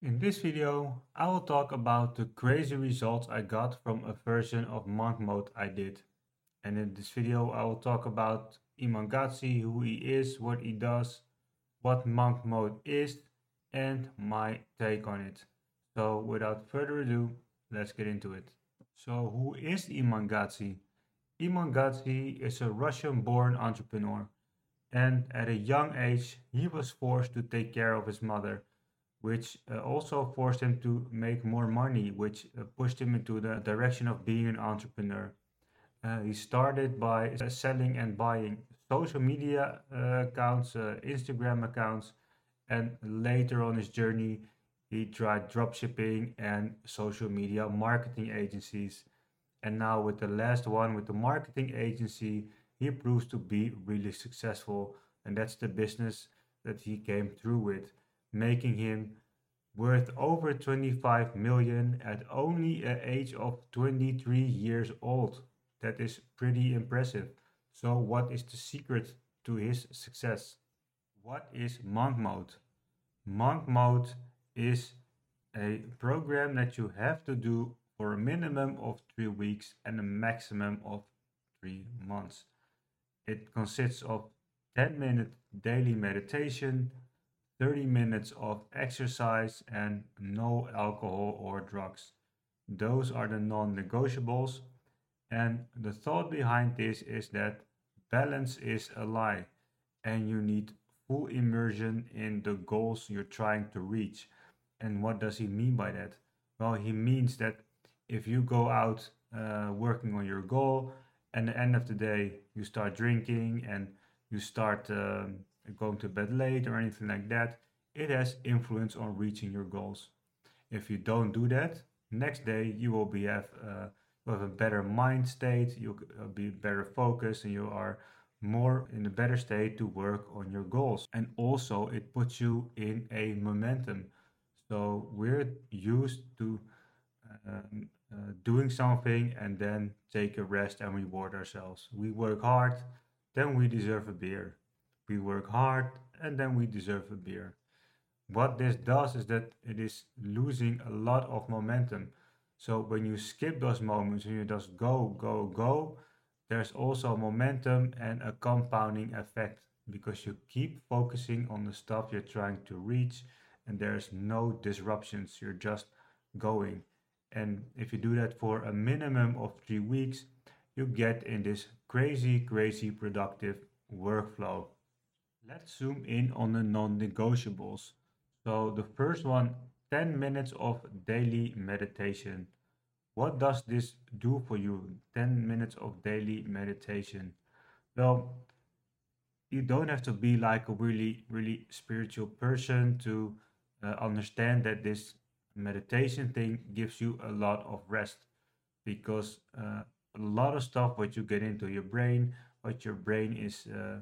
In this video, I will talk about the crazy results I got from a version of monk mode I did. And in this video, I will talk about Iman Gadzhi, who he is, what he does, what monk mode is, and my take on it. So without further ado, let's get into it. So who is Iman Gadzhi? Iman Gadzhi is a Russian-born entrepreneur. And at a young age, he was forced to take care of his mother which uh, also forced him to make more money, which uh, pushed him into the direction of being an entrepreneur. Uh, he started by uh, selling and buying social media uh, accounts, uh, Instagram accounts, and later on his journey, he tried dropshipping and social media marketing agencies. And now, with the last one, with the marketing agency, he proves to be really successful. And that's the business that he came through with making him worth over 25 million at only an age of 23 years old. That is pretty impressive. So what is the secret to his success? What is monk mode? Monk mode is a program that you have to do for a minimum of 3 weeks and a maximum of 3 months. It consists of 10 minute daily meditation, 30 minutes of exercise and no alcohol or drugs. Those are the non negotiables. And the thought behind this is that balance is a lie and you need full immersion in the goals you're trying to reach. And what does he mean by that? Well, he means that if you go out uh, working on your goal and the end of the day you start drinking and you start um, going to bed late or anything like that, it has influence on reaching your goals. If you don't do that, next day you will be have, uh, have a better mind state, you'll uh, be better focused, and you are more in a better state to work on your goals. And also, it puts you in a momentum. So we're used to um, uh, doing something and then take a rest and reward ourselves. We work hard, then we deserve a beer. We work hard and then we deserve a beer. What this does is that it is losing a lot of momentum. So when you skip those moments and you just go, go, go, there's also momentum and a compounding effect because you keep focusing on the stuff you're trying to reach and there's no disruptions. You're just going. And if you do that for a minimum of three weeks, you get in this crazy, crazy productive workflow. Let's zoom in on the non negotiables. So the first one, 10 minutes of daily meditation. What does this do for you? 10 minutes of daily meditation. Well, you don't have to be like a really, really spiritual person to uh, understand that this meditation thing gives you a lot of rest because uh, a lot of stuff what you get into your brain, what your brain is uh,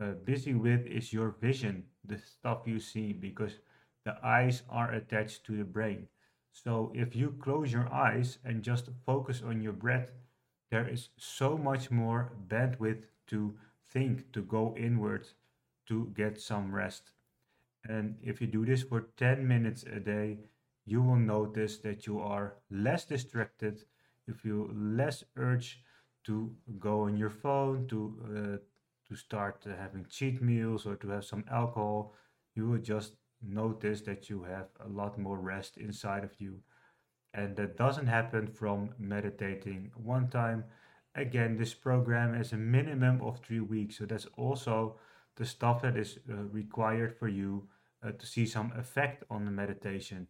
uh, busy with is your vision, the stuff you see, because the eyes are attached to the brain. So if you close your eyes and just focus on your breath, there is so much more bandwidth to think, to go inward, to get some rest. And if you do this for 10 minutes a day, you will notice that you are less distracted, you feel less urge to go on your phone, to uh, to start uh, having cheat meals or to have some alcohol. You will just notice that you have a lot more rest inside of you. And that doesn't happen from meditating one time. Again, this program is a minimum of three weeks. So that's also the stuff that is uh, required for you uh, to see some effect on the meditation.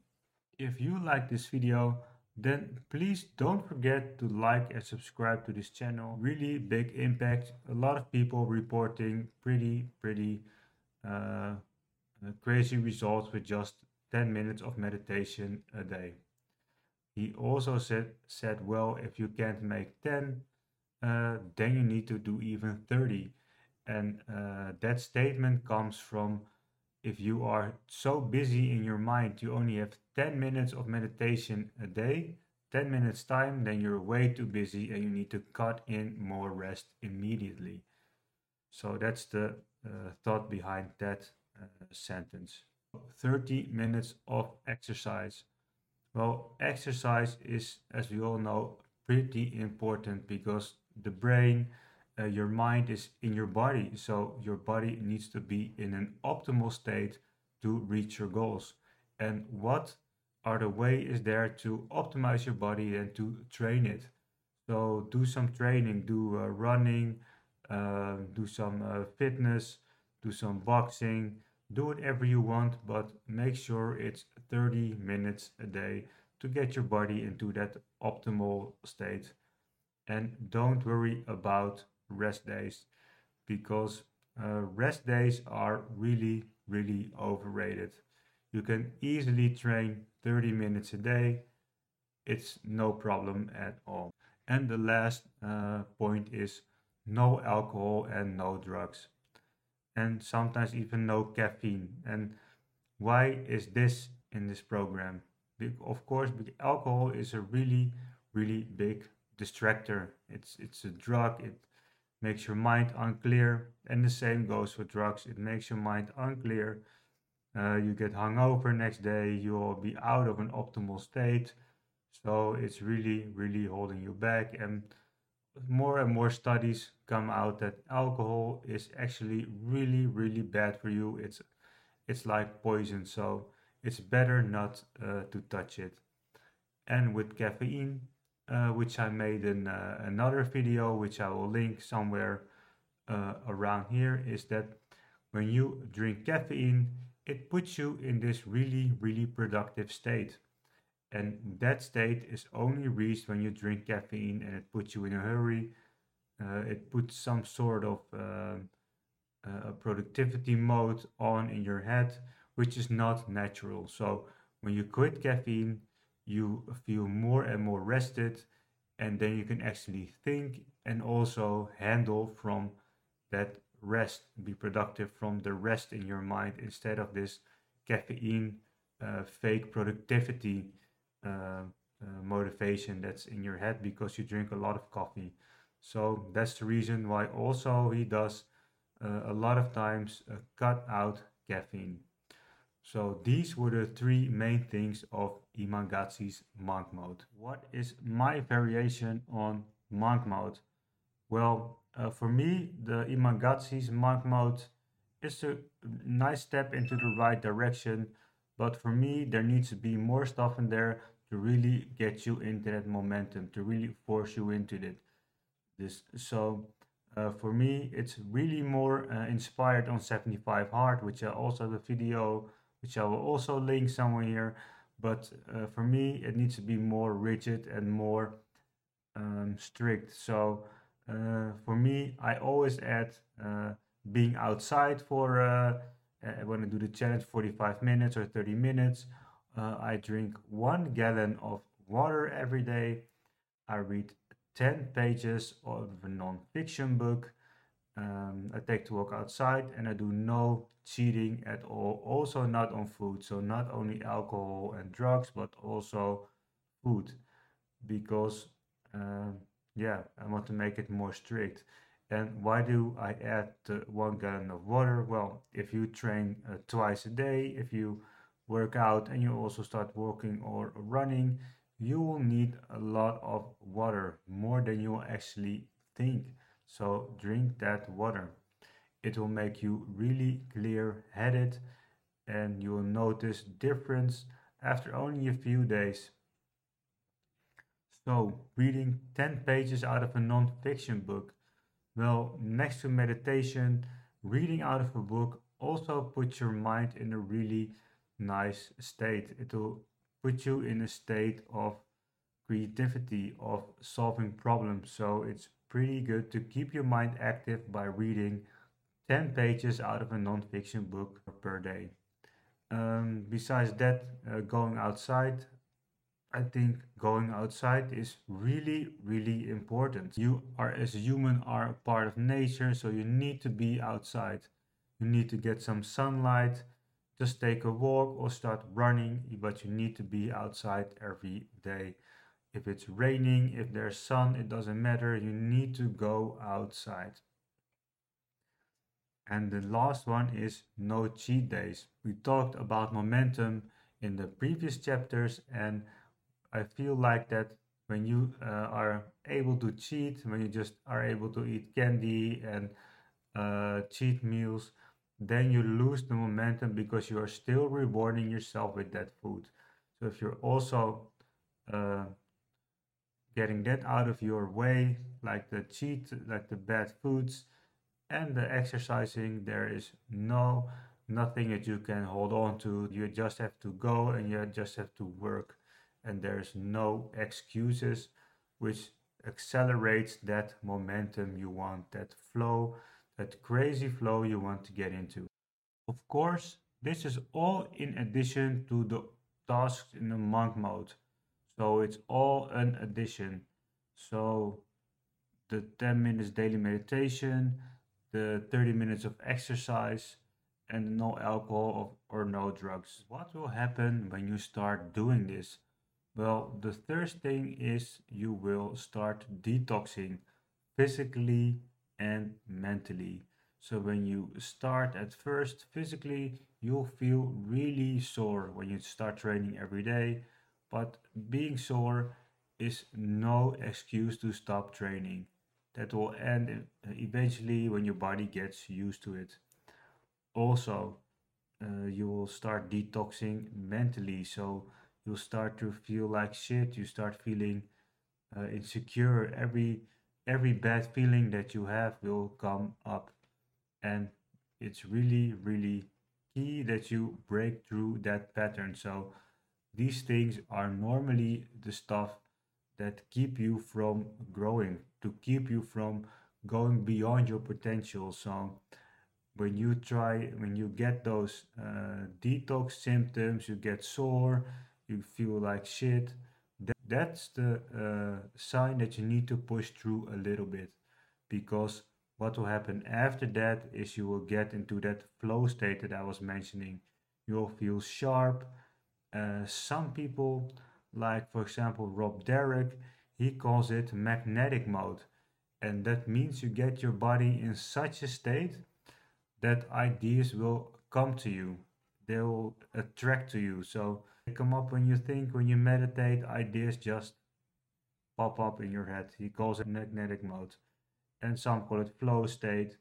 If you like this video, then please don't forget to like and subscribe to this channel. Really big impact. A lot of people reporting pretty, pretty uh, uh, crazy results with just 10 minutes of meditation a day. He also said, said well, if you can't make 10, uh, then you need to do even 30. And uh, that statement comes from if you are so busy in your mind, you only have 10 minutes of meditation a day, 10 minutes time, then you're way too busy and you need to cut in more rest immediately. So that's the uh, thought behind that uh, sentence. 30 minutes of exercise. Well, exercise is, as we all know, pretty important because the brain, uh, your mind is in your body. So your body needs to be in an optimal state to reach your goals. And what are the way is there to optimize your body and to train it? So do some training, do uh, running, uh, do some uh, fitness, do some boxing, do whatever you want, but make sure it's 30 minutes a day to get your body into that optimal state. And don't worry about rest days because uh, rest days are really, really overrated. You can easily train 30 minutes a day, it's no problem at all. And the last uh, point is no alcohol and no drugs, and sometimes even no caffeine. And why is this in this program? Of course, alcohol is a really, really big distractor. It's it's a drug. It makes your mind unclear, and the same goes for drugs. It makes your mind unclear. Uh, you get hungover next day. You'll be out of an optimal state. So it's really, really holding you back. And more and more studies come out that alcohol is actually really, really bad for you. It's it's like poison. So it's better not uh, to touch it. And with caffeine, which I made in uh, another video, which I will link somewhere uh, around here, is that when you drink caffeine, it puts you in this really, really productive state. And that state is only reached when you drink caffeine and it puts you in a hurry. Uh, it puts some sort of uh, uh, productivity mode on in your head, which is not natural. So when you quit caffeine, you feel more and more rested, and then you can actually think and also handle from that rest, be productive from the rest in your mind instead of this caffeine uh, fake productivity uh, uh, motivation that's in your head because you drink a lot of coffee. So that's the reason why also he does uh, a lot of times uh, cut out caffeine. So these were the three main things of Iman Gadzhi's monk mode. What is my variation on monk mode? Well, uh, for me, the Iman Gadzhi's monk mode is a nice step into the right direction but for me, there needs to be more stuff in there to really get you into that momentum, to really force you into it. This so uh, for me, it's really more uh, inspired on 75 Hard, which I also have a video, which I will also link somewhere here. But uh, for me, it needs to be more rigid and more um, strict. So uh, for me, I always add uh, being outside for uh, uh, when I do the challenge 45 minutes or 30 minutes, uh, I drink one gallon of water every day. I read 10 pages of a non-fiction book. Um, I take to walk outside and I do no cheating at all. Also not on food. So not only alcohol and drugs, but also food. Because uh, yeah, I want to make it more strict. And why do I add one gallon of water? Well, if you train uh, twice a day, if you work out and you also start walking or running, you will need a lot of water, more than you actually think. So drink that water. It will make you really clear headed and you will notice difference after only a few days. So reading 10 pages out of a non-fiction book well, next to meditation, reading out of a book also puts your mind in a really nice state. It will put you in a state of creativity, of solving problems. So it's pretty good to keep your mind active by reading 10 pages out of a non-fiction book per day. Um, besides that, uh, going outside, I think going outside is really, really important. You are, as a human, are a part of nature, so you need to be outside. You need to get some sunlight, just take a walk or start running, but you need to be outside every day. If it's raining, if there's sun, it doesn't matter. You need to go outside. And the last one is no cheat days. We talked about momentum in the previous chapters, and I feel like that when you uh, are able to cheat, when you just are able to eat candy and uh, cheat meals, then you lose the momentum because you are still rewarding yourself with that food. So if you're also uh, getting that out of your way, like the cheat, like the bad foods and the exercising, there is no nothing that you can hold on to. You just have to go and you just have to work, and there's no excuses, which accelerates that momentum you want, that flow, that crazy flow you want to get into. Of course, this is all in addition to the tasks in the monk mode. So it's all an addition. So the 10 minutes daily meditation, the 30 minutes of exercise, and no alcohol or no drugs. What will happen when you start doing this? Well, the first thing is you will start detoxing physically and mentally. So when you start at first physically, you'll feel really sore when you start training every day. But being sore is no excuse to stop training. That will end eventually when your body gets used to it. Also, uh, you will start detoxing mentally. So you'll start to feel like shit. You start feeling uh, insecure. Every every bad feeling that you have will come up and it's really really key that you break through that pattern so these things are normally the stuff that keep you from growing to keep you from going beyond your potential so when you try when you get those uh, detox symptoms you get sore you feel like shit that, that's the uh, sign that you need to push through a little bit because what will happen after that is you will get into that flow state that I was mentioning. You'll feel sharp. Uh, some people, like for example Rob Derrick, he calls it magnetic mode. And that means you get your body in such a state that ideas will come to you. They will attract to you. So they come up when you think, when you meditate, ideas just pop up in your head. He calls it magnetic mode and some call it flow state.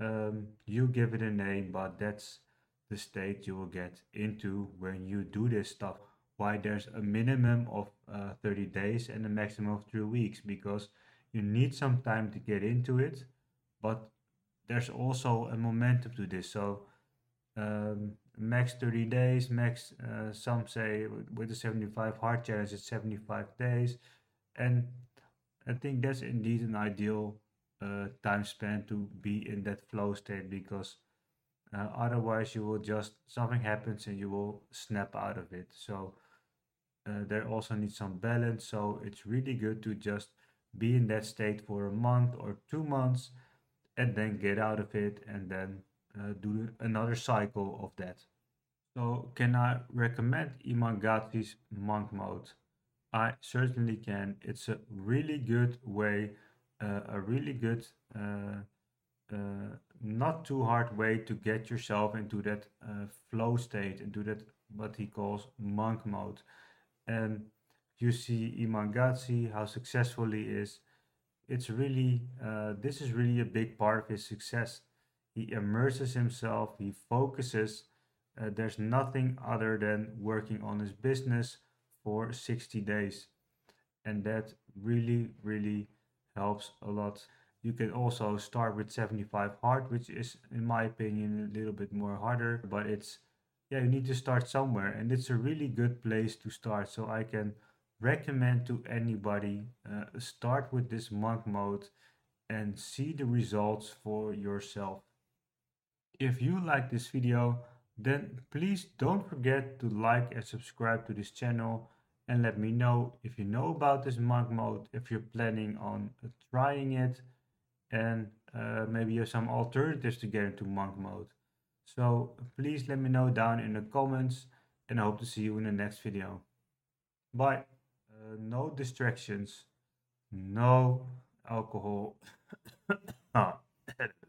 Um, you give it a name, but that's the state you will get into when you do this stuff. Why there's a minimum of uh, 30 days and a maximum of three weeks because you need some time to get into it, but there's also a momentum to this. So um, max 30 days, max uh, some say with the 75 hard challenge it's 75 days, and I think that's indeed an ideal uh, time span to be in that flow state because uh, otherwise you will just something happens and you will snap out of it. So uh, there also needs some balance. So it's really good to just be in that state for a month or two months and then get out of it and then uh, do another cycle of that. So can i recommend Iman Gadzhi's monk mode? I certainly can. It's a really good way uh, a really good, uh, Uh, not too hard way to get yourself into that uh, flow state, into that what he calls monk mode. And you see Iman how successful he is. It's really, uh, this is really a big part of his success. He immerses himself, he focuses. Uh, there's nothing other than working on his business for 60 days. And that really, really helps a lot. You can also start with 75 hard, which is, in my opinion, a little bit more harder, but it's, yeah, you need to start somewhere, and it's a really good place to start. So I can recommend to anybody uh, start with this monk mode and see the results for yourself. If you like this video, then please don't forget to like and subscribe to this channel and let me know if you know about this monk mode, if you're planning on trying it, and uh, maybe you have some alternatives to get into monk mode. So please let me know down in the comments, and I hope to see you in the next video. Bye. Uh, no distractions, no alcohol. ah.